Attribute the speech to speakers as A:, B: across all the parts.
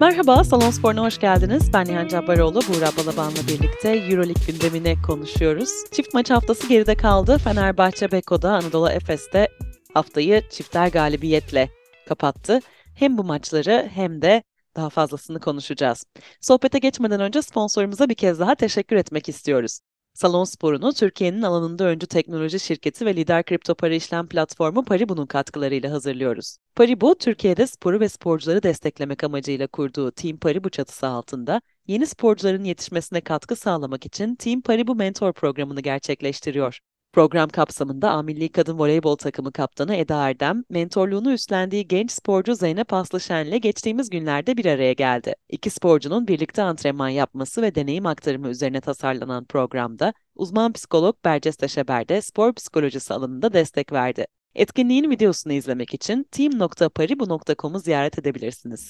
A: Merhaba, Salon Spor'una hoş geldiniz. Ben Nihan Cabbaroğlu, Buğra Balaban'la birlikte Euroleague gündemini konuşuyoruz. Çift maç haftası geride kaldı. Fenerbahçe Beko'da Anadolu Efes'te haftayı çifter galibiyetle kapattı. Hem bu maçları hem de daha fazlasını konuşacağız. Sohbete geçmeden önce sponsorumuza bir kez daha teşekkür etmek istiyoruz. Salon Spor'unu Türkiye'nin alanında öncü teknoloji şirketi ve lider kripto para işlem platformu Paribu'nun katkılarıyla hazırlıyoruz. Paribu, Türkiye'de sporu ve sporcuları desteklemek amacıyla kurduğu Team Paribu çatısı altında yeni sporcuların yetişmesine katkı sağlamak için Team Paribu Mentor programını gerçekleştiriyor. Program kapsamında A Milli Kadın Voleybol Takımı kaptanı Eda Erdem, mentorluğunu üstlendiği genç sporcu Zeynep Aslışen ile geçtiğimiz günlerde bir araya geldi. İki sporcunun birlikte antrenman yapması ve deneyim aktarımı üzerine tasarlanan programda uzman psikolog Berces Teşeber de spor psikolojisi alanında destek verdi. Etkinliğin videosunu izlemek için team.paribu.com'u ziyaret edebilirsiniz.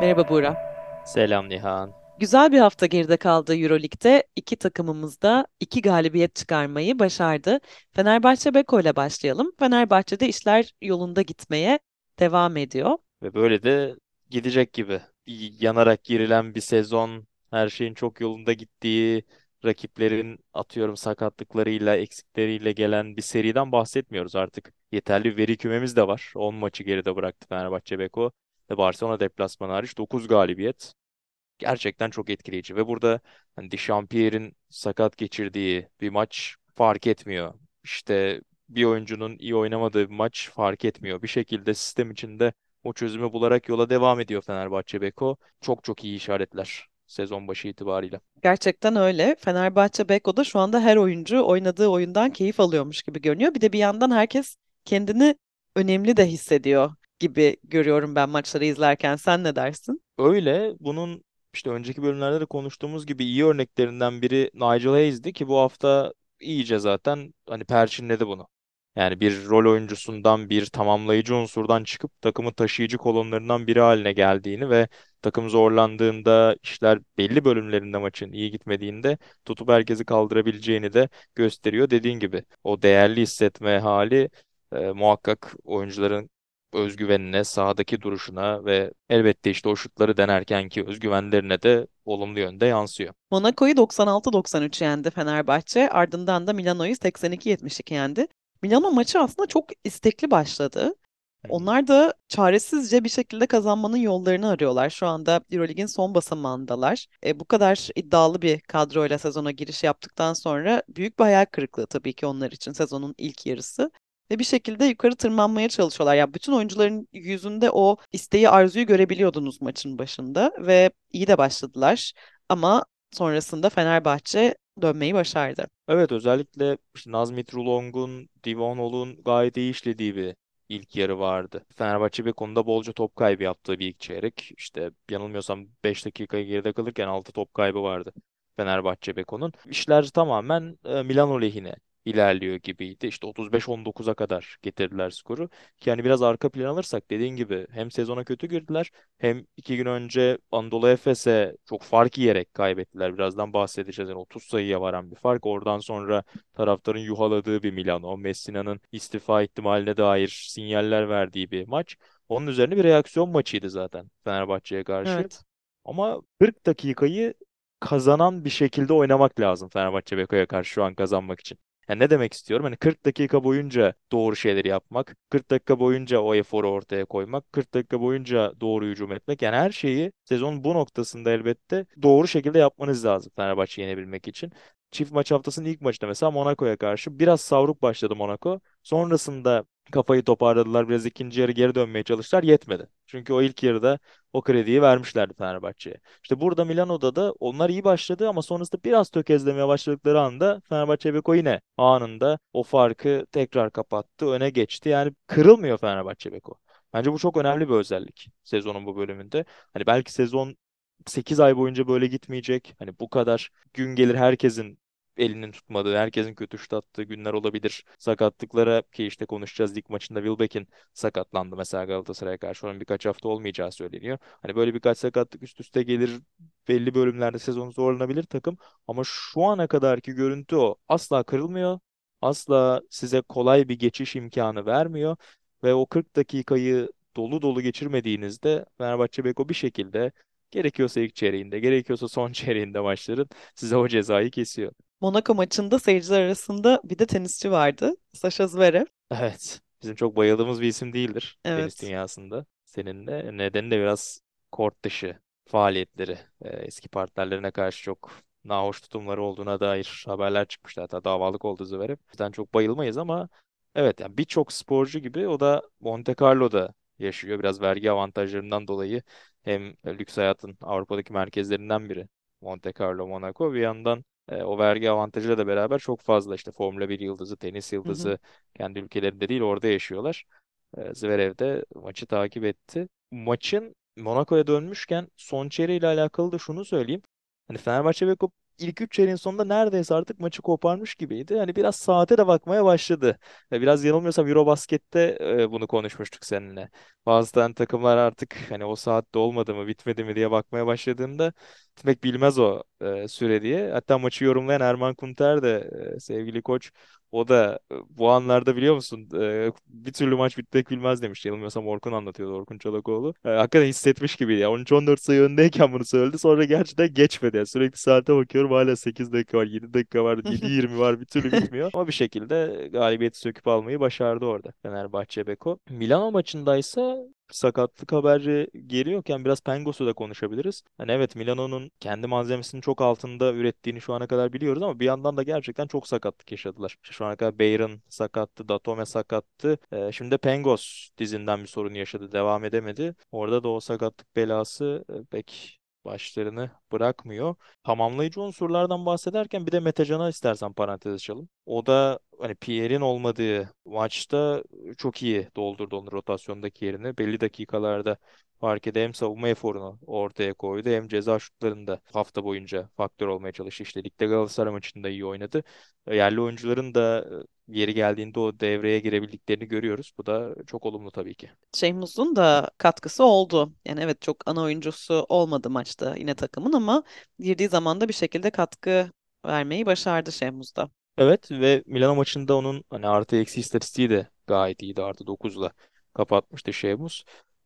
A: Merhaba Buğra.
B: Selam Nihan.
A: Güzel bir hafta geride kaldı Euroleague'de. İki takımımız da iki galibiyet çıkarmayı başardı. Fenerbahçe Beko ile başlayalım. Fenerbahçe'de işler yolunda gitmeye devam ediyor.
B: Ve böyle de gidecek gibi. Yanarak girilen bir sezon, her şeyin çok yolunda gittiği, rakiplerin atıyorum sakatlıklarıyla, eksikleriyle gelen bir seriden bahsetmiyoruz artık. Yeterli veri kümemiz de var. 10 maçı geride bıraktı Fenerbahçe Beko Barcelona deplasmanı hariç 9 galibiyet gerçekten çok etkileyici ve burada hani Dechampierre'in sakat geçirdiği bir maç fark etmiyor. İşte bir oyuncunun iyi oynamadığı bir maç fark etmiyor. Bir şekilde sistem içinde o çözümü bularak yola devam ediyor Fenerbahçe Beko. Çok çok iyi işaretler sezon başı itibariyle.
A: Gerçekten öyle. Fenerbahçe Beko'da şu anda her oyuncu oynadığı oyundan keyif alıyormuş gibi görünüyor. Bir de bir yandan herkes kendini önemli de hissediyor gibi görüyorum ben maçları izlerken. Sen ne dersin?
B: Öyle. Bunun işte önceki bölümlerde de konuştuğumuz gibi iyi örneklerinden biri Nigel Hayes'di ki bu hafta iyice zaten hani perçinledi bunu. Yani bir rol oyuncusundan bir tamamlayıcı unsurdan çıkıp takımın taşıyıcı kolonlarından biri haline geldiğini ve takım zorlandığında işler belli bölümlerinde maçın iyi gitmediğinde tutup herkesi kaldırabileceğini de gösteriyor. Dediğin gibi o değerli hissetme hali e, muhakkak oyuncuların özgüvenine, sahadaki duruşuna ve elbette işte o şutları denerken ki özgüvenlerine de olumlu yönde yansıyor.
A: Monaco'yu 96-93 yendi Fenerbahçe. Ardından da Milano'yu 82-72 yendi. Milano maçı aslında çok istekli başladı. Onlar da çaresizce bir şekilde kazanmanın yollarını arıyorlar. Şu anda Eurolig'in son basamağındalar. E, bu kadar iddialı bir kadroyla sezona giriş yaptıktan sonra büyük bir hayal kırıklığı tabii ki onlar için sezonun ilk yarısı ve bir şekilde yukarı tırmanmaya çalışıyorlar. Ya yani bütün oyuncuların yüzünde o isteği, arzuyu görebiliyordunuz maçın başında ve iyi de başladılar. Ama sonrasında Fenerbahçe dönmeyi başardı.
B: Evet özellikle işte Nazmi Trulong'un, Divon Ol'un gayet iyi işlediği bir ilk yarı vardı. Fenerbahçe bir konuda bolca top kaybı yaptığı bir ilk çeyrek. İşte yanılmıyorsam 5 dakika geride kalırken 6 top kaybı vardı. Fenerbahçe Beko'nun. İşler tamamen e, Milano lehine ilerliyor gibiydi. İşte 35-19'a kadar getirdiler skoru. Yani biraz arka plan alırsak dediğin gibi hem sezona kötü girdiler hem iki gün önce Anadolu Efes'e çok fark yiyerek kaybettiler. Birazdan bahsedeceğiz. Yani 30 sayıya varan bir fark. Oradan sonra taraftarın yuhaladığı bir Milano. Messina'nın istifa ihtimaline dair sinyaller verdiği bir maç. Onun üzerine bir reaksiyon maçıydı zaten Fenerbahçe'ye karşı. Evet. Ama 40 dakikayı kazanan bir şekilde oynamak lazım Fenerbahçe Beko'ya karşı şu an kazanmak için. Yani ne demek istiyorum? Hani 40 dakika boyunca doğru şeyleri yapmak, 40 dakika boyunca o eforu ortaya koymak, 40 dakika boyunca doğru hücum etmek. Yani her şeyi sezon bu noktasında elbette doğru şekilde yapmanız lazım Fenerbahçe yenebilmek için. Çift maç haftasının ilk maçında mesela Monaco'ya karşı biraz savruk başladı Monaco. Sonrasında kafayı toparladılar. Biraz ikinci yarı geri dönmeye çalıştılar. Yetmedi. Çünkü o ilk yarıda o krediyi vermişlerdi Fenerbahçe'ye. İşte burada Milano'da da onlar iyi başladı ama sonrasında biraz tökezlemeye başladıkları anda Fenerbahçe Beko yine anında o farkı tekrar kapattı. Öne geçti. Yani kırılmıyor Fenerbahçe Beko. Bence bu çok önemli bir özellik sezonun bu bölümünde. Hani belki sezon 8 ay boyunca böyle gitmeyecek. Hani bu kadar gün gelir herkesin elinin tutmadığı, herkesin kötü şut attığı günler olabilir. Sakatlıklara ki işte konuşacağız lig maçında Wilbeck'in sakatlandı mesela Galatasaray'a karşı. Onun birkaç hafta olmayacağı söyleniyor. Hani böyle birkaç sakatlık üst üste gelir. Belli bölümlerde sezon zorlanabilir takım. Ama şu ana kadarki görüntü o. Asla kırılmıyor. asla size kolay bir geçiş imkanı vermiyor ve o 40 dakikayı dolu dolu geçirmediğinizde Fenerbahçe Beko bir şekilde gerekiyorsa ilk çeyreğinde, gerekiyorsa son çeyreğinde maçların size o cezayı kesiyor.
A: Monaco maçında seyirciler arasında bir de tenisçi vardı. Sasha Zverev.
B: Evet, bizim çok bayıldığımız bir isim değildir tenis
A: Evet.
B: dünyasında. Seninle nedeni de biraz kort dışı faaliyetleri. Ee, eski partnerlerine karşı çok nahoş tutumları olduğuna dair haberler çıkmıştı. Hatta davalık oldu Zverev. O yüzden çok bayılmayız ama evet yani birçok sporcu gibi o da Monte Carlo'da yaşıyor. Biraz vergi avantajlarından dolayı hem lüks hayatın Avrupa'daki merkezlerinden biri Monte Carlo, Monaco. Bir yandan e, o vergi avantajıyla da beraber çok fazla işte Formula 1 yıldızı, tenis
A: Hı hı.
B: yıldızı kendi ülkelerinde değil orada yaşıyorlar. E, Zverev de maçı takip etti. Maçın Monaco'ya dönmüşken son çeyreğiyle alakalı da şunu söyleyeyim. Hani Fenerbahçe Beko ilk üç çeyreğin sonunda neredeyse artık maçı koparmış gibiydi. Hani biraz saate de bakmaya başladı. Ve biraz yanılmıyorsam Eurobasket'te e, bunu konuşmuştuk seninle. Bazı tane takımlar artık hani o saatte olmadı mı bitmedi mi diye bakmaya başladığında pek bilmez o e, süre diye. Hatta maçı yorumlayan Erman Kunter de e, sevgili koç o da e, bu anlarda biliyor musun e, bir türlü maç bitmek bilmez demiş. Yanılmıyorsam Orkun anlatıyordu Orkun Çolakoğlu. E, hakikaten hissetmiş gibi ya. 13-14 sayı öndeyken bunu söyledi. Sonra gerçekten geçmedi. Yani sürekli saate bakıyorum hala 8 dakika var, 7 dakika var, 7-20 var bir türlü bitmiyor. Ama bir şekilde galibiyeti söküp almayı başardı orada Fenerbahçe Beko. Milano maçındaysa sakatlık haberi geliyorken biraz Pengos'u da konuşabiliriz. Hani evet Milano'nun kendi malzemesinin çok altında ürettiğini şu ana kadar biliyoruz ama bir yandan da gerçekten çok sakatlık yaşadılar. İşte şu ana kadar Bayern sakattı, Datome sakattı. Ee, şimdi de Pengos dizinden bir sorun yaşadı, devam edemedi. Orada da o sakatlık belası e, pek başlarını bırakmıyor. Tamamlayıcı unsurlardan bahsederken bir de Metecan'a istersen parantez açalım. O da hani Pierre'in olmadığı maçta çok iyi doldurdu onun rotasyondaki yerini. Belli dakikalarda fark ede hem savunma eforunu ortaya koydu hem ceza şutlarında hafta boyunca faktör olmaya çalıştı. İşte ligde Galatasaray maçında iyi oynadı. Yerli oyuncuların da yeri geldiğinde o devreye girebildiklerini görüyoruz. Bu da çok olumlu tabii ki.
A: Şehmuz'un da katkısı oldu. Yani evet çok ana oyuncusu olmadı maçta yine takımın ama girdiği zaman da bir şekilde katkı vermeyi başardı Şehmuz da.
B: Evet ve Milano maçında onun hani artı eksi istatistiği de gayet iyiydi. Artı 9'la kapatmıştı Şemus.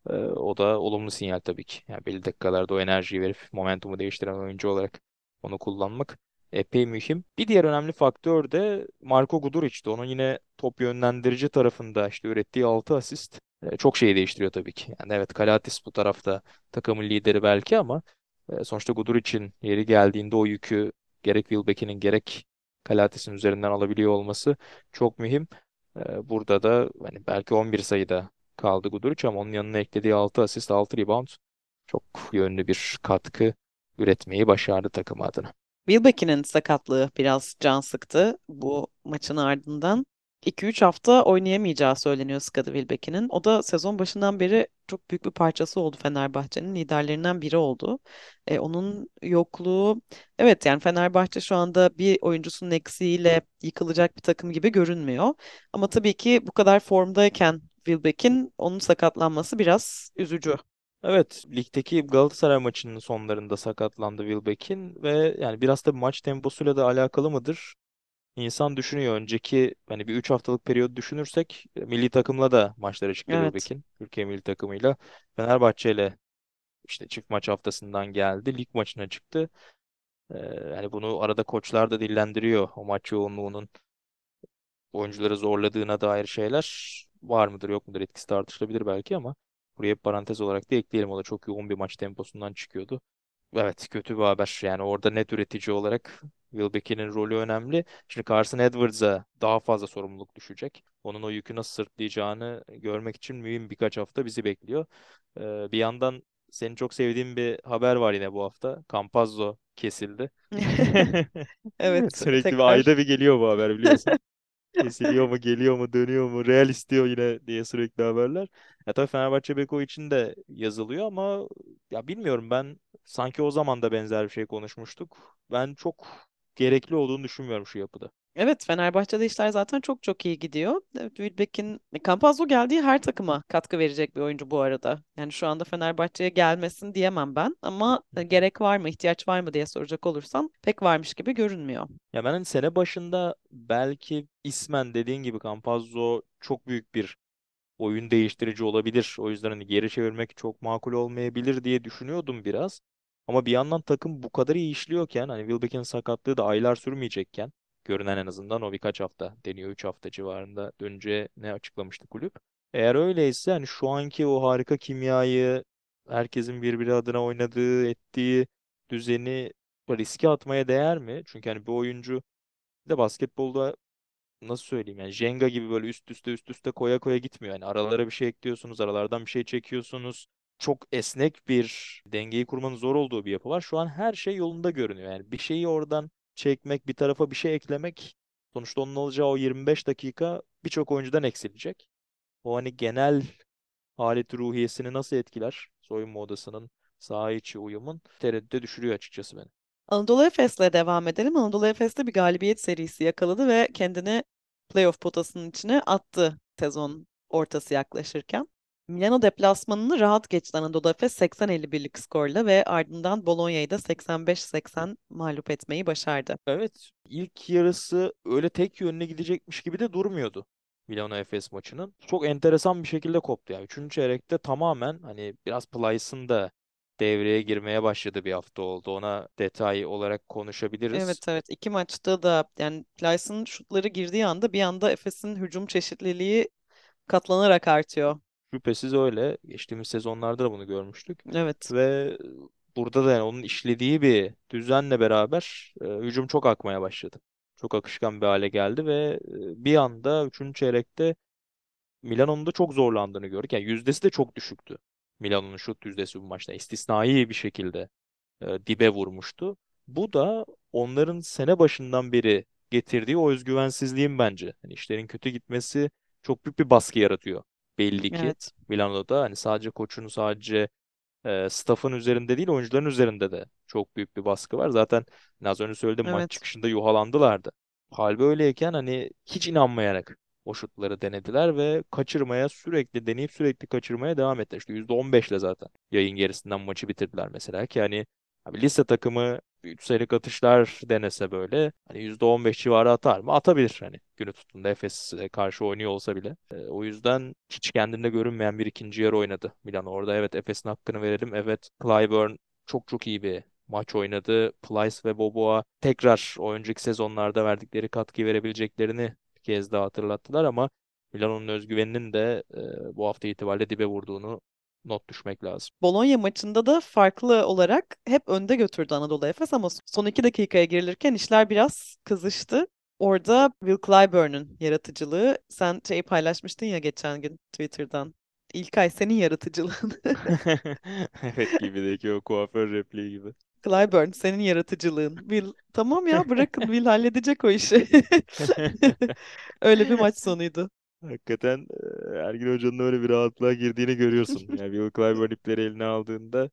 B: Ee, o da olumlu sinyal tabii ki. Yani belli dakikalarda o enerjiyi verip momentumu değiştiren oyuncu olarak onu kullanmak epey mühim. Bir diğer önemli faktör de Marco Guduric'ti. Onun yine top yönlendirici tarafında işte ürettiği 6 asist e, çok şeyi değiştiriyor tabii ki. Yani evet Kalatis bu tarafta takımın lideri belki ama e, sonuçta Guduric'in yeri geldiğinde o yükü gerek Wilbeck'in gerek Kalates'in üzerinden alabiliyor olması çok mühim. Burada da hani belki 11 sayıda kaldı Guduric ama onun yanına eklediği 6 asist, 6 rebound çok yönlü bir katkı üretmeyi başardı takım adına.
A: Wilbeck'in sakatlığı biraz can sıktı bu maçın ardından. 2-3 hafta oynayamayacağı söyleniyor Skadi Wilbeck'in. O da sezon başından beri çok büyük bir parçası oldu Fenerbahçe'nin. Liderlerinden biri oldu. E, onun yokluğu evet yani Fenerbahçe şu anda bir oyuncusunun eksiğiyle yıkılacak bir takım gibi görünmüyor. Ama tabii ki bu kadar formdayken Wilbeck'in onun sakatlanması biraz üzücü.
B: Evet, ligdeki Galatasaray maçının sonlarında sakatlandı Wilbeck'in ve yani biraz da maç temposuyla da alakalı mıdır? İnsan düşünüyor. Önceki hani bir 3 haftalık periyot düşünürsek e, milli takımla da maçlara çıktı
A: Evet.
B: Wilbeck'in. Türkiye milli takımıyla. Fenerbahçe ile işte çift maç haftasından geldi. Lig maçına çıktı. Ee, yani bunu arada koçlar da dillendiriyor. O maç yoğunluğunun oyuncuları zorladığına dair şeyler var mıdır yok mudur etkisi tartışılabilir belki ama buraya bir parantez olarak da ekleyelim. O da çok yoğun bir maç temposundan çıkıyordu. Evet kötü bir haber. Yani orada net üretici olarak Wilbeck'in rolü önemli. Şimdi Carson Edwards'a daha fazla sorumluluk düşecek. Onun o yükü nasıl sırtlayacağını görmek için mühim birkaç hafta bizi bekliyor. Ee, bir yandan senin çok sevdiğin bir haber var yine bu hafta. Campazzo kesildi.
A: Evet,
B: Sürekli bir
A: tekrar
B: ayda bir geliyor bu haber biliyorsun. Kesiliyor mu, geliyor mu, dönüyor mu, Real istiyor yine diye sürekli haberler. Ya tabii Fenerbahçe Beko için de yazılıyor ama ya bilmiyorum ben sanki o zaman da benzer bir şey konuşmuştuk. Ben çok gerekli olduğunu düşünmüyorum şu yapıda.
A: Evet, Fenerbahçe'de işler zaten çok çok iyi gidiyor. Evet, Wilbeck'in Campazzo geldiği her takıma katkı verecek bir oyuncu bu arada. Yani şu anda Fenerbahçe'ye gelmesin diyemem ben ama e, gerek var mı, ihtiyaç var mı diye soracak olursan pek varmış gibi görünmüyor.
B: Ya ben hani sene başında belki ismen dediğin gibi Campazzo çok büyük bir oyun değiştirici olabilir. O yüzden hani geri çevirmek çok makul olmayabilir diye düşünüyordum biraz. Ama bir yandan takım bu kadar iyi işliyorken hani Wilbeck'in sakatlığı da aylar sürmeyecekken görünen en azından o birkaç hafta deniyor 3 hafta civarında döneceği ne açıklamıştı kulüp. Eğer öyleyse hani şu anki o harika kimyayı herkesin birbiri adına oynadığı ettiği düzeni riske atmaya değer mi? Çünkü hani bir oyuncu de basketbolda nasıl söyleyeyim yani Jenga gibi böyle üst üste üst üste koya koya gitmiyor. Yani aralara bir şey ekliyorsunuz, aralardan bir şey çekiyorsunuz. Çok esnek bir dengeyi kurmanın zor olduğu bir yapı var. Şu an her şey yolunda görünüyor. Yani bir şeyi oradan çekmek, bir tarafa bir şey eklemek sonuçta onun alacağı o 25 dakika birçok oyuncudan eksilecek. O hani genel halet ruhiyesini nasıl etkiler? Soyunma odasının saha içi uyumun tereddüte düşürüyor açıkçası beni.
A: Anadolu Efes'le devam edelim. Anadolu Efes'te bir galibiyet serisi yakaladı ve kendini playoff potasının içine attı sezon ortası yaklaşırken. Milano deplasmanını rahat geçti Anadolu Efes 80-51'lik skorla ve ardından Bologna'yı da 85-80 mağlup etmeyi başardı.
B: Evet, ilk yarısı öyle tek yönüne gidecekmiş gibi de durmuyordu Milano Efes maçının. Çok enteresan bir şekilde koptu yani. Üçüncü çeyrekte tamamen hani biraz Plyce'ın da devreye girmeye başladı bir hafta oldu. Ona detay olarak konuşabiliriz.
A: Evet evet iki maçta da yani Plyce'ın şutları girdiği anda bir anda Efes'in hücum çeşitliliği katlanarak artıyor.
B: Şüphesiz öyle. Geçtiğimiz sezonlarda da bunu görmüştük.
A: Evet
B: Ve burada da yani onun işlediği bir düzenle beraber e, hücum çok akmaya başladı. Çok akışkan bir hale geldi ve e, bir anda üçüncü çeyrekte Milano'nun da çok zorlandığını gördük. Yani yüzdesi de çok düşüktü. Milano'nun şut yüzdesi bu maçta istisnai bir şekilde e, dibe vurmuştu. Bu da onların sene başından beri getirdiği o özgüvensizliğin bence. Hani işlerin kötü gitmesi çok büyük bir baskı yaratıyor belli ki.
A: evet
B: Milano'da hani sadece koçun sadece e, staff'ın üzerinde değil oyuncuların üzerinde de çok büyük bir baskı var. Zaten az önce söyledim maç
A: evet
B: çıkışında yuhalandılardı. Hal böyleyken hani hiç inanmayarak o şutları denediler ve kaçırmaya sürekli deneyip sürekli kaçırmaya devam ettiler. İşte %15 ile zaten yayın gerisinden maçı bitirdiler mesela ki hani abi lise takımı 3 sayılık atışlar denese böyle hani %15 civarı atar mı? Atabilir hani günü tuttuğunda Efes'e karşı oynuyor olsa bile. E, o yüzden hiç kendinde görünmeyen bir ikinci yarı oynadı Milan orada. Evet Efes'in hakkını verelim. Evet Clyburn çok çok iyi bir maç oynadı. Plyce ve Boboa tekrar o önceki sezonlarda verdikleri katkıyı verebileceklerini bir kez daha hatırlattılar ama Milano'nun özgüveninin de e, bu hafta itibariyle dibe vurduğunu not düşmek lazım.
A: Bologna maçında da farklı olarak hep önde götürdü Anadolu Efes ama son iki dakikaya girilirken işler biraz kızıştı. Orada Will Clyburn'un yaratıcılığı, sen şeyi paylaşmıştın ya geçen gün Twitter'dan. İlkay senin yaratıcılığın.
B: Evet gibideki o kuaför repliği gibi.
A: Clyburn senin yaratıcılığın. Will tamam ya bırakın Will halledecek o işi. Öyle bir maç sonuydu.
B: Hakikaten Ergin Hoca'nın öyle bir rahatlığa girdiğini görüyorsun. Yani Will Clyburn ipleri eline aldığında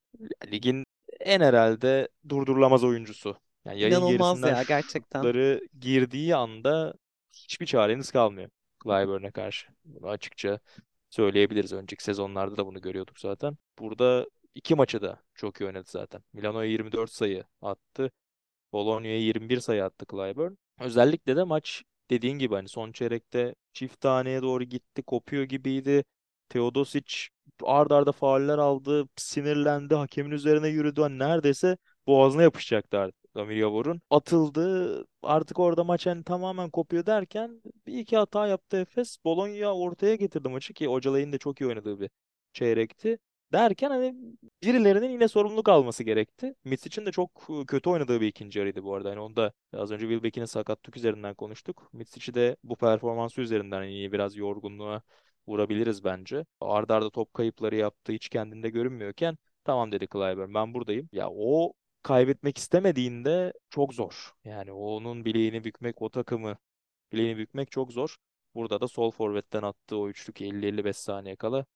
B: ligin en herhalde durdurulamaz oyuncusu. Yani yayın
A: İnanılmaz
B: gerisinden
A: ya gerçekten.
B: girdiği anda hiçbir çareniz kalmıyor Clyburn'e karşı. Bunu açıkça söyleyebiliriz. Önceki sezonlarda da bunu görüyorduk zaten. Burada iki maçı da çok iyi oynadı zaten. Milano'ya 24 sayı attı. Bologna'ya 21 sayı attı Clyburn. Özellikle de maç dediğin gibi hani son çeyrekte çift taneye doğru gitti, kopuyor gibiydi. Teodosic ard arda fauller aldı, sinirlendi, hakemin üzerine yürüdü. Hani neredeyse boğazına yapışacaktı artık Damir Yavor'un. Atıldı. Artık orada maç hani tamamen kopuyor derken bir iki hata yaptı Efes. Bologna ortaya getirdi maçı ki Ocalay'ın da çok iyi oynadığı bir çeyrekti. Derken hani birilerinin yine sorumluluk alması gerekti. Mitsic'in de çok e, kötü oynadığı bir ikinci yarıydı bu arada. Yani onda az önce Wilbeck'in sakatlık üzerinden konuştuk. Mitsic'i de bu performansı üzerinden iyi biraz yorgunluğa vurabiliriz bence. Arda arda top kayıpları yaptı hiç kendinde görünmüyorken tamam dedi Clyburn ben buradayım. Ya o kaybetmek istemediğinde çok zor. Yani onun bileğini bükmek o takımı bileğini bükmek çok zor. Burada da sol forvetten attığı o üçlük 50-55 saniye kala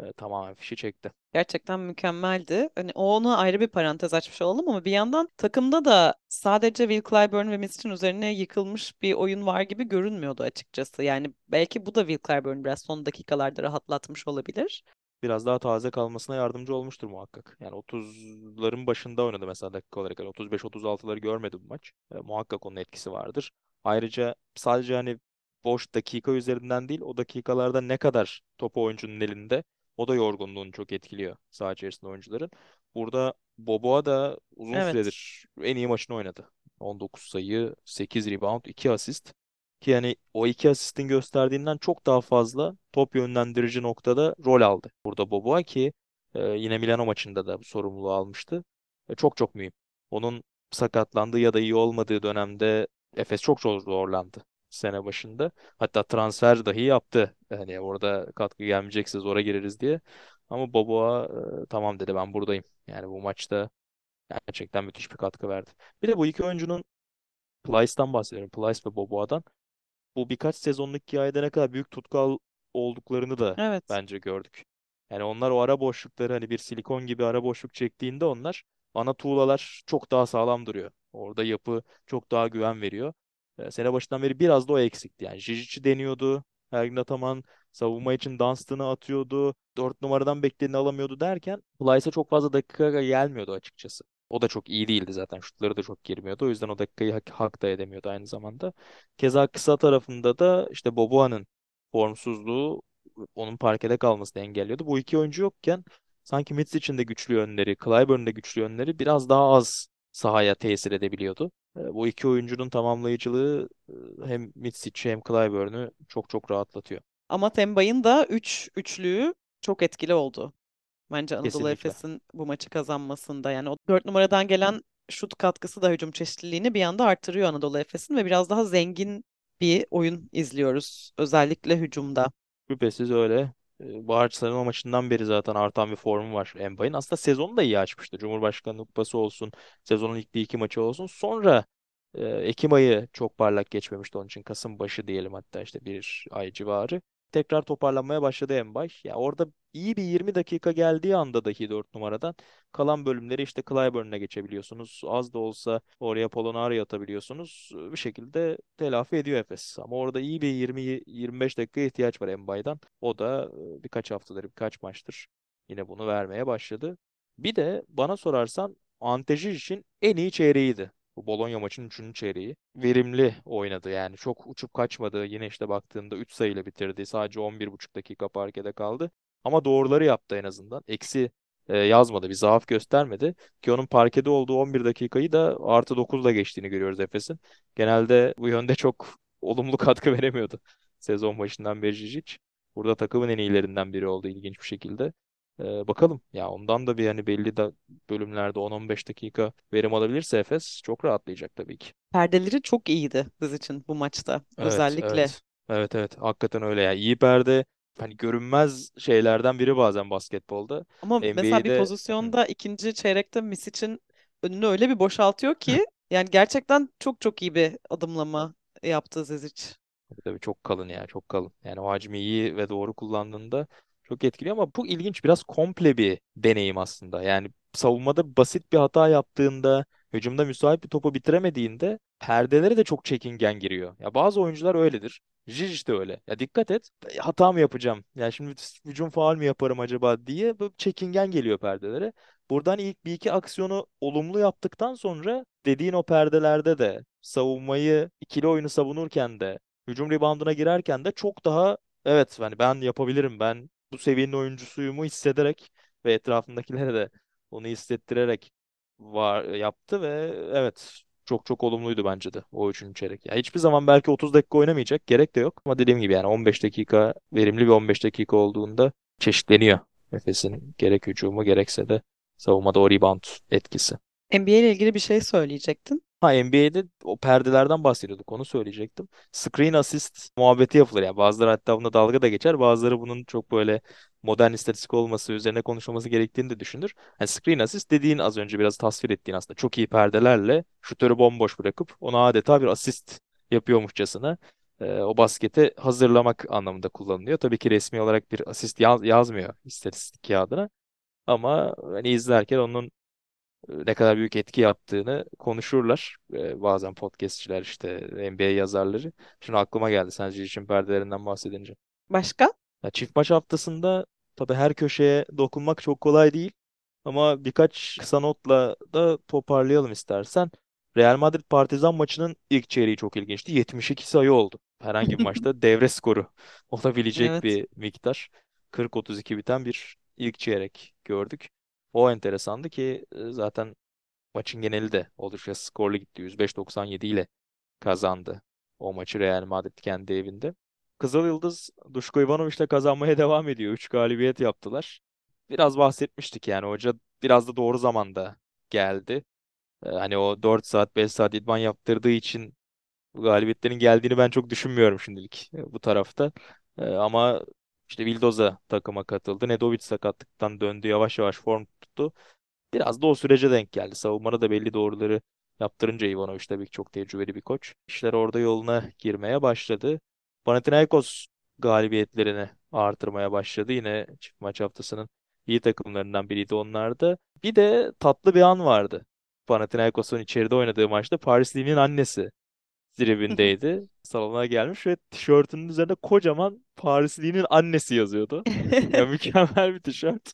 B: e, tamamen fişi çekti.
A: Gerçekten mükemmeldi. Hani o ona ayrı bir parantez açmış olalım ama bir yandan takımda da sadece Will Clyburn ve Misic'in üzerine yıkılmış bir oyun var gibi görünmüyordu açıkçası. Yani belki bu da Will Clyburn biraz son dakikalarda rahatlatmış olabilir.
B: Biraz daha taze kalmasına yardımcı olmuştur muhakkak. Yani 30'ların başında oynadı mesela dakika olarak. Yani 35-36'ları görmedi bu maç. E, muhakkak onun etkisi vardır. Ayrıca sadece hani boş dakika üzerinden değil o dakikalarda ne kadar topu oyuncunun elinde o da yorgunluğunu çok etkiliyor saha içerisinde oyuncuların. Burada Boboa da uzun
A: Evet.
B: süredir en iyi maçını oynadı. 19 sayı, 8 rebound, 2 asist. Ki yani o iki asistin gösterdiğinden çok daha fazla top yönlendirici noktada rol aldı. Burada Boboa ki e, yine Milano maçında da bu sorumluluğu almıştı. E, çok çok mühim. Onun sakatlandığı ya da iyi olmadığı dönemde Efes çok zor zorlandı sene başında. Hatta transfer dahi yaptı. Yani orada katkı gelmeyecekse zora gireriz diye. Ama Boboa tamam dedi ben buradayım. Yani bu maçta gerçekten müthiş bir katkı verdi. Bir de bu iki oyuncunun Plyce'dan bahsediyorum. Plyce ve Boboa'dan bu birkaç sezonluk hikayede ne kadar büyük tutkal olduklarını da
A: Evet.
B: bence gördük. Yani onlar o ara boşlukları hani bir silikon gibi ara boşluk çektiğinde onlar ana tuğlalar çok daha sağlam duruyor. Orada yapı çok daha güven veriyor. Ee, sene başından beri biraz da o eksikti. Yani Jijic'i deniyordu. Ergin Ataman savunma için Dunstan'ı atıyordu. Dört numaradan beklediğini alamıyordu derken Plyce'a çok fazla dakika gelmiyordu açıkçası. O da çok iyi değildi zaten. Şutları da çok girmiyordu. O yüzden o dakikayı hak, hak da edemiyordu aynı zamanda. Keza kısa tarafında da işte Boboa'nın formsuzluğu onun parkede kalmasını engelliyordu. Bu iki oyuncu yokken sanki Mitsic'in de güçlü yönleri, Clyburn'un de güçlü yönleri biraz daha az sahaya tesir edebiliyordu. E, Bu iki oyuncunun tamamlayıcılığı e, hem Mitsic'i hem Clyburn'u çok çok rahatlatıyor.
A: Ama Tembay'ın da 3 üçlüğü çok etkili oldu. Bence Anadolu. Efes'in bu maçı kazanmasında yani o 4 numaradan gelen şut katkısı da hücum çeşitliliğini bir anda artırıyor Anadolu Efes'in ve biraz daha zengin bir oyun izliyoruz özellikle hücumda.
B: Şüphesiz öyle. Ee, Barcelona maçından beri zaten artan bir formu var Mbappé'nin. Aslında sezonu da iyi açmıştı. Cumhurbaşkanlığı Kupası olsun, sezonun ilk bir iki maçı olsun. Sonra e, Ekim ayı çok parlak geçmemişti onun için. Kasım başı diyelim hatta işte bir ay civarı. Tekrar toparlanmaya başladı Mbappé. Ya orada iyi bir 20 dakika geldiği anda dahi 4 numaradan kalan bölümleri işte Clyburn'una geçebiliyorsunuz. Az da olsa oraya Polonar'ı atabiliyorsunuz. Bir şekilde telafi ediyor Efes. Ama orada iyi bir 20-25 dakikaya ihtiyaç var Mbappé'dan. O da e, birkaç haftadır, birkaç maçtır yine bunu vermeye başladı. Bir de bana sorarsan Ante için en iyi çeyreğiydi. Bu Bologna maçının üçüncü çeyreği. Verimli oynadı yani. Çok uçup kaçmadı. Yine işte baktığında 3 sayıyla bitirdi. Sadece 11,5 dakika parkede kaldı. Ama doğruları yaptı en azından. Eksi e, yazmadı. Bir zaaf göstermedi. Ki onun parkede olduğu 11 dakikayı da artı 9'la geçtiğini görüyoruz Efes'in. Genelde bu yönde çok olumlu katkı veremiyordu. Sezon başından beri Žižić. Burada takımın en iyilerinden biri oldu ilginç bir şekilde. Ee, bakalım ya ondan da bir hani belli de bölümlerde 10-15 dakika verim alabilirse Efes çok rahatlayacak tabii ki.
A: Perdeleri çok iyiydi kız için bu maçta
B: Evet,
A: özellikle.
B: evet. Evet, evet. Hakikaten öyle ya. İyi perde hani görünmez şeylerden biri bazen basketbolda.
A: Ama mesela bir pozisyonda ikinci çeyrekte Misic'in önünü öyle bir boşaltıyor ki yani gerçekten çok çok iyi bir adımlama yaptı Zizic.
B: Tabii tabii çok kalın ya çok kalın. Yani o hacmi iyi ve doğru kullandığında çok etkiliyor ama bu ilginç biraz komple bir deneyim aslında. Yani savunmada basit bir hata yaptığında, hücumda müsait bir topu bitiremediğinde perdelere de çok çekingen giriyor. Ya bazı oyuncular öyledir. Zizic de öyle. Ya dikkat et. Hata mı yapacağım? Ya şimdi hücum faul mü yaparım acaba diye böyle çekingen geliyor perdelere. Buradan ilk bir iki aksiyonu olumlu yaptıktan sonra dediğin o perdelerde de savunmayı ikili oyunu savunurken de hücum reboundına girerken de çok daha evet yani ben yapabilirim ben bu seviyenin oyuncusuyumu hissederek ve etrafındakilere de onu hissettirerek var yaptı ve evet çok çok olumluydu bence de o üçüncü çeyrek. Ya hiçbir zaman belki 30 dakika oynamayacak gerek de yok ama dediğim gibi yani 15 dakika verimli bir 15 dakika olduğunda çeşitleniyor Efes'in gerek hücumu gerekse de savunmada o rebound etkisi.
A: NBA ile ilgili bir şey söyleyecektin.
B: Ha NBA'de o perdelerden bahsediyorduk onu söyleyecektim. Screen assist muhabbeti yapılır yani bazıları hatta buna dalga da geçer bazıları bunun çok böyle modern istatistik olması üzerine konuşulması gerektiğini de düşünür. Yani screen assist dediğin az önce biraz tasvir ettiğin aslında çok iyi perdelerle şutörü bomboş bırakıp ona adeta bir asist yapıyormuşçasına e, o basketi hazırlamak anlamında kullanılıyor. Tabii ki resmi olarak bir asist yaz, yazmıyor istatistik kağıdına. Ama hani izlerken onun ne kadar büyük etki yaptığını konuşurlar. E, bazen podcastçiler işte NBA yazarları. Şimdi aklıma geldi sen için perdelerinden bahsedince.
A: Başka?
B: Ya çift maç haftasında tabii her köşeye dokunmak çok kolay değil. Ama birkaç kısa notla da toparlayalım istersen. Real Madrid Partizan maçının ilk çeyreği çok ilginçti. 72 sayı oldu. Herhangi bir maçta devre skoru olabilecek
A: Evet.
B: bir miktar. 40-32 biten bir ilk çeyrek gördük. O enteresandı ki e, zaten maçın geneli de oldukça skorlu gitti. 105-97 ile kazandı o maçı Real Madrid kendi evinde. Kızıl Yıldız Duşko Ivanoviç'le kazanmaya devam ediyor. 3 galibiyet yaptılar. Biraz bahsetmiştik yani hoca biraz da doğru zamanda geldi. Ee, hani o 4 saat 5 saat idman yaptırdığı için bu galibiyetlerin geldiğini ben çok düşünmüyorum şimdilik e, bu tarafta. Ee, ama işte Vildoza takıma katıldı. Nedovic sakatlıktan döndü. Yavaş yavaş form tuttu. Biraz da o sürece denk geldi. Savunmada da belli doğruları yaptırınca Ivanovic tabii ki çok tecrübeli bir koç. İşler orada yoluna girmeye başladı. Panathinaikos galibiyetlerini artırmaya başladı. Yine çift maç haftasının iyi takımlarından biriydi onlar da. Bir de tatlı bir an vardı. Panathinaikos'un içeride oynadığı maçta Paris Lee'nin annesi tribündeydi. Salona gelmiş ve tişörtünün üzerinde kocaman Paris Lee'nin annesi yazıyordu. Ya mükemmel bir tişört.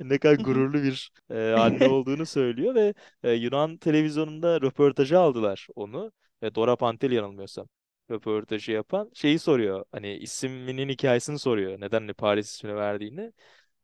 B: Ne kadar gururlu bir e, anne olduğunu söylüyor ve e, Yunan televizyonunda röportajı aldılar onu. Ve Dora Pantel yanılmıyorsam röportajı yapan şeyi soruyor. Hani isminin hikayesini soruyor. Neden hani Paris ismini verdiğini.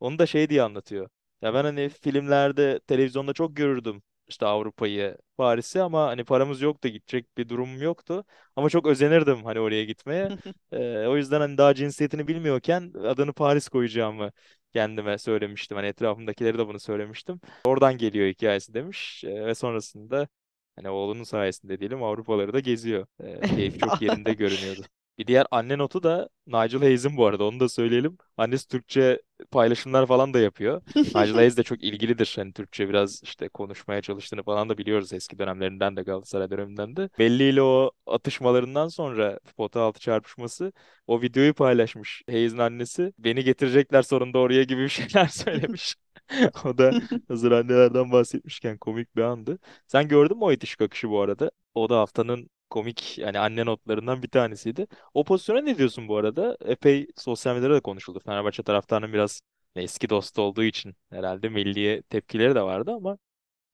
B: Onu da şey diye anlatıyor. Ya ben hani filmlerde, televizyonda çok görürdüm işte Avrupa'yı, Paris'i ama hani paramız yoktu, gidecek bir durumum yoktu. Ama çok özenirdim hani oraya gitmeye. Ee, o yüzden hani daha cinsiyetini bilmiyorken adını Paris koyacağımı kendime söylemiştim. Hani etrafımdakileri de bunu söylemiştim. Oradan geliyor hikayesi demiş. Ee, ve sonrasında hani oğlunun sayesinde diyelim Avrupaları da geziyor. Ee, keyif çok yerinde görünüyordu. Bir diğer anne notu da Nigel Hayes'in bu arada onu da söyleyelim. Annesi Türkçe paylaşımlar falan da yapıyor. Nigel Hayes de çok ilgilidir. Hani Türkçe biraz işte konuşmaya çalıştığını falan da biliyoruz eski dönemlerinden de Galatasaray döneminden de. Belli ile o atışmalarından sonra pota altı çarpışması o videoyu paylaşmış Hayes'in annesi. Beni getirecekler sonunda oraya gibi bir şeyler söylemiş. O da hazır annelerden bahsetmişken komik bir andı. Sen gördün mü o itiş kakışı bu arada? O da haftanın komik yani anne notlarından bir tanesiydi. O pozisyona ne diyorsun bu arada? Epey sosyal medyada da konuşuldu. Fenerbahçe taraftarının biraz eski dostu olduğu için herhalde milliye tepkileri de vardı ama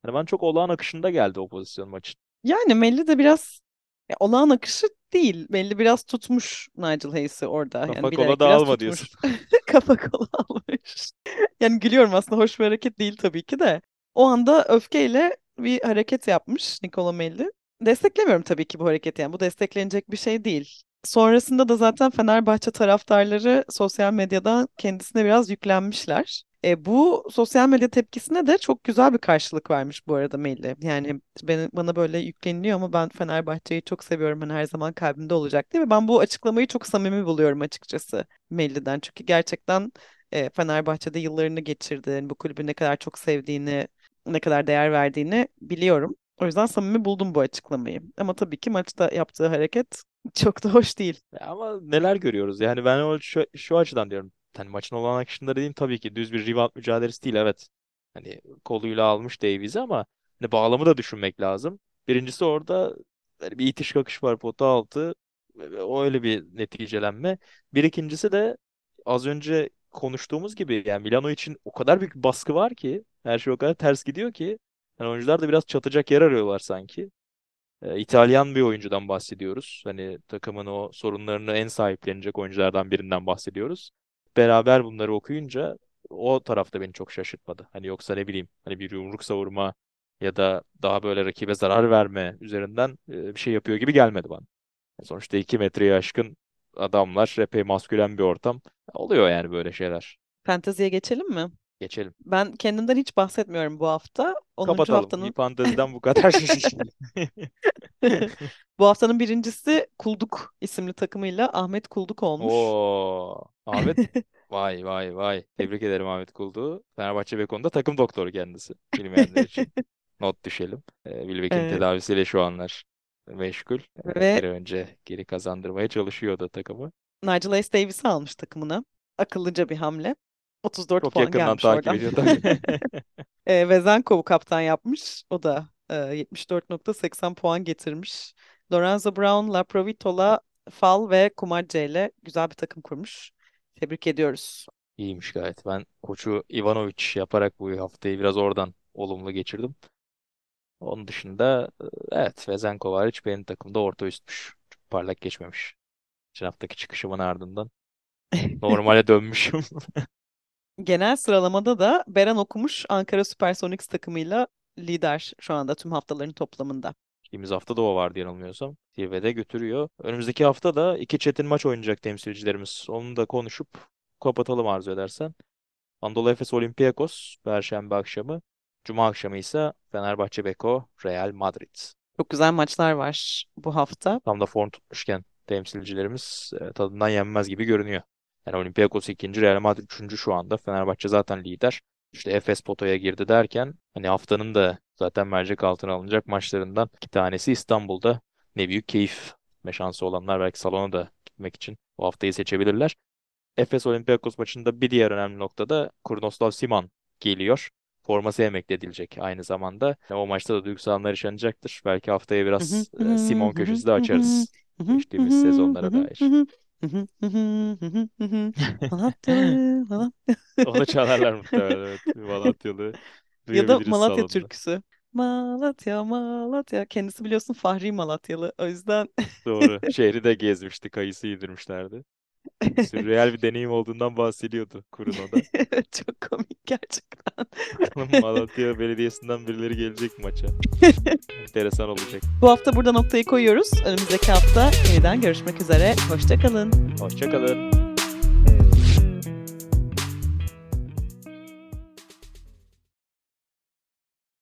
B: hani bana çok olağan akışında geldi o pozisyon maçın.
A: Yani Melli de biraz ya, olağan akışı değil. Melli biraz tutmuş Nigel Hayes'i orada.
B: Kafa
A: Yani
B: kola
A: bilerek biraz
B: dağılma diyorsun.
A: tutmuş. Kafa kola almış. Yani gülüyorum aslında hoş bir hareket değil tabii ki de. O anda öfkeyle bir hareket yapmış Nikola Melli. Desteklemiyorum tabii ki bu hareketi yani bu desteklenecek bir şey değil. Sonrasında da zaten Fenerbahçe taraftarları sosyal medyadan kendisine biraz yüklenmişler. E, bu sosyal medya tepkisine de çok güzel bir karşılık vermiş bu arada Melih. Yani ben, bana böyle yükleniliyor ama ben Fenerbahçe'yi çok seviyorum. Hani her zaman kalbimde olacak değil mi? Ben bu açıklamayı çok samimi buluyorum açıkçası Melih'den. Çünkü gerçekten e, Fenerbahçe'de yıllarını geçirdi. Yani bu kulübü ne kadar çok sevdiğini, ne kadar değer verdiğini biliyorum. O yüzden samimi buldum bu açıklamayı. Ama tabii ki maçta yaptığı hareket çok da hoş değil.
B: Ama neler görüyoruz? Yani ben o şu, şu açıdan diyorum. Hani maçın olan akışında dediğim tabii ki düz bir rebound mücadelesi değil evet. Hani koluyla almış Davies'i ama hani bağlamı da düşünmek lazım. Birincisi orada hani bir itiş kakış var pota altı. O öyle bir neticelenme. Bir ikincisi de az önce konuştuğumuz gibi yani Milano için o kadar büyük bir baskı var ki her şey o kadar ters gidiyor ki yani oyuncular da biraz çatacak yer arıyorlar sanki. E, İtalyan bir oyuncudan bahsediyoruz. Hani takımın o sorunlarını en sahiplenecek oyunculardan birinden bahsediyoruz. Beraber bunları okuyunca o tarafta beni çok şaşırtmadı. Hani yoksa ne bileyim hani bir yumruk savurma ya da daha böyle rakibe zarar verme üzerinden e, bir şey yapıyor gibi gelmedi bana. Sonuçta 2 metreye aşkın adamlar, epey maskülen bir ortam. Oluyor yani böyle şeyler.
A: Fanteziye geçelim mi?
B: Geçelim.
A: Ben kendimden hiç bahsetmiyorum bu hafta. 10.
B: Kapatalım.
A: haftanın
B: Bir fanteziden bu kadar.
A: bu haftanın birincisi Kulduk isimli takımıyla Ahmet Kulduk olmuş.
B: Oo, Ahmet vay vay vay. Tebrik ederim Ahmet Kuldu. Fenerbahçe Beko'nda takım doktoru kendisi. Bilmeyenler için not düşelim. Ee, Wilbeck'in
A: Ee,
B: tedavisiyle şu anlar. meşgul. Bir
A: Ve
B: önce geri kazandırmaya çalışıyordu takımı.
A: Nigel Hayes Davis'i almış takımına. Akıllıca bir hamle. 34
B: Çok
A: puan
B: yakından
A: gelmiş
B: takip
A: oradan.
B: ediyor.
A: E, Vezenkov'u kaptan yapmış. O da e, 74.80 puan getirmiş. Lorenzo Brown, Laprovitola, Fal ve Kumarce ile güzel bir takım kurmuş. Tebrik ediyoruz.
B: İyiymiş gayet. Ben koçu Ivanovic yaparak bu haftayı biraz oradan olumlu geçirdim. Onun dışında e, evet Vezenkov hariç benim takımda orta üstmüş. Çok parlak geçmemiş. Geçen haftaki çıkışımın ardından normale dönmüşüm.
A: Genel sıralamada da Beren Okumuş Ankara Supersonics takımıyla lider şu anda tüm haftaların toplamında.
B: Geçtiğimiz hafta da o vardı yanılmıyorsam. Zirvede götürüyor. Önümüzdeki hafta da iki çetin maç oynayacak temsilcilerimiz. Onu da konuşup kapatalım arzu edersen. Anadolu Efes Olympiakos Perşembe akşamı. Cuma akşamı ise Fenerbahçe Beko Real Madrid.
A: Çok güzel maçlar var bu hafta.
B: Tam da form tutmuşken temsilcilerimiz e, tadından yenmez gibi görünüyor. Yani Olympiakos ikinci, Real Madrid üçüncü şu anda. Fenerbahçe zaten lider. İşte Efes potaya girdi derken hani haftanın da zaten mercek altına alınacak maçlarından iki tanesi İstanbul'da. Ne büyük keyif me şansı olanlar belki salona da gitmek için bu haftayı seçebilirler. Efes Olympiakos maçında bir diğer önemli noktada Kurnoslav Siman geliyor. Forması emekli edilecek aynı zamanda. O maçta da duygusal anlar yaşanacaktır. Belki haftaya biraz e, Simon köşesi de açarız. Geçtiğimiz sezonlara dair.
A: Malatyalı, Malatyalı.
B: Onu çalarlar muhtemelen evet. Malatyalı.
A: Ya da
B: Duyabiliriz
A: Malatya
B: salonda.
A: türküsü. Malatya, Malatya. Kendisi biliyorsun Fahri Malatyalı. O yüzden
B: Doğru. Şehri de gezmişti. Kayısı yedirmişlerdi. Sürreal bir deneyim olduğundan bahsediyordu Kuruno'da.
A: çok komik gerçekten.
B: Bakalım Malatya Belediyesi'nden birileri gelecek maça. Enteresan olacak.
A: Bu hafta burada noktayı koyuyoruz. Önümüzdeki hafta yeniden görüşmek üzere. Hoşça kalın.
B: Hoşçakalın.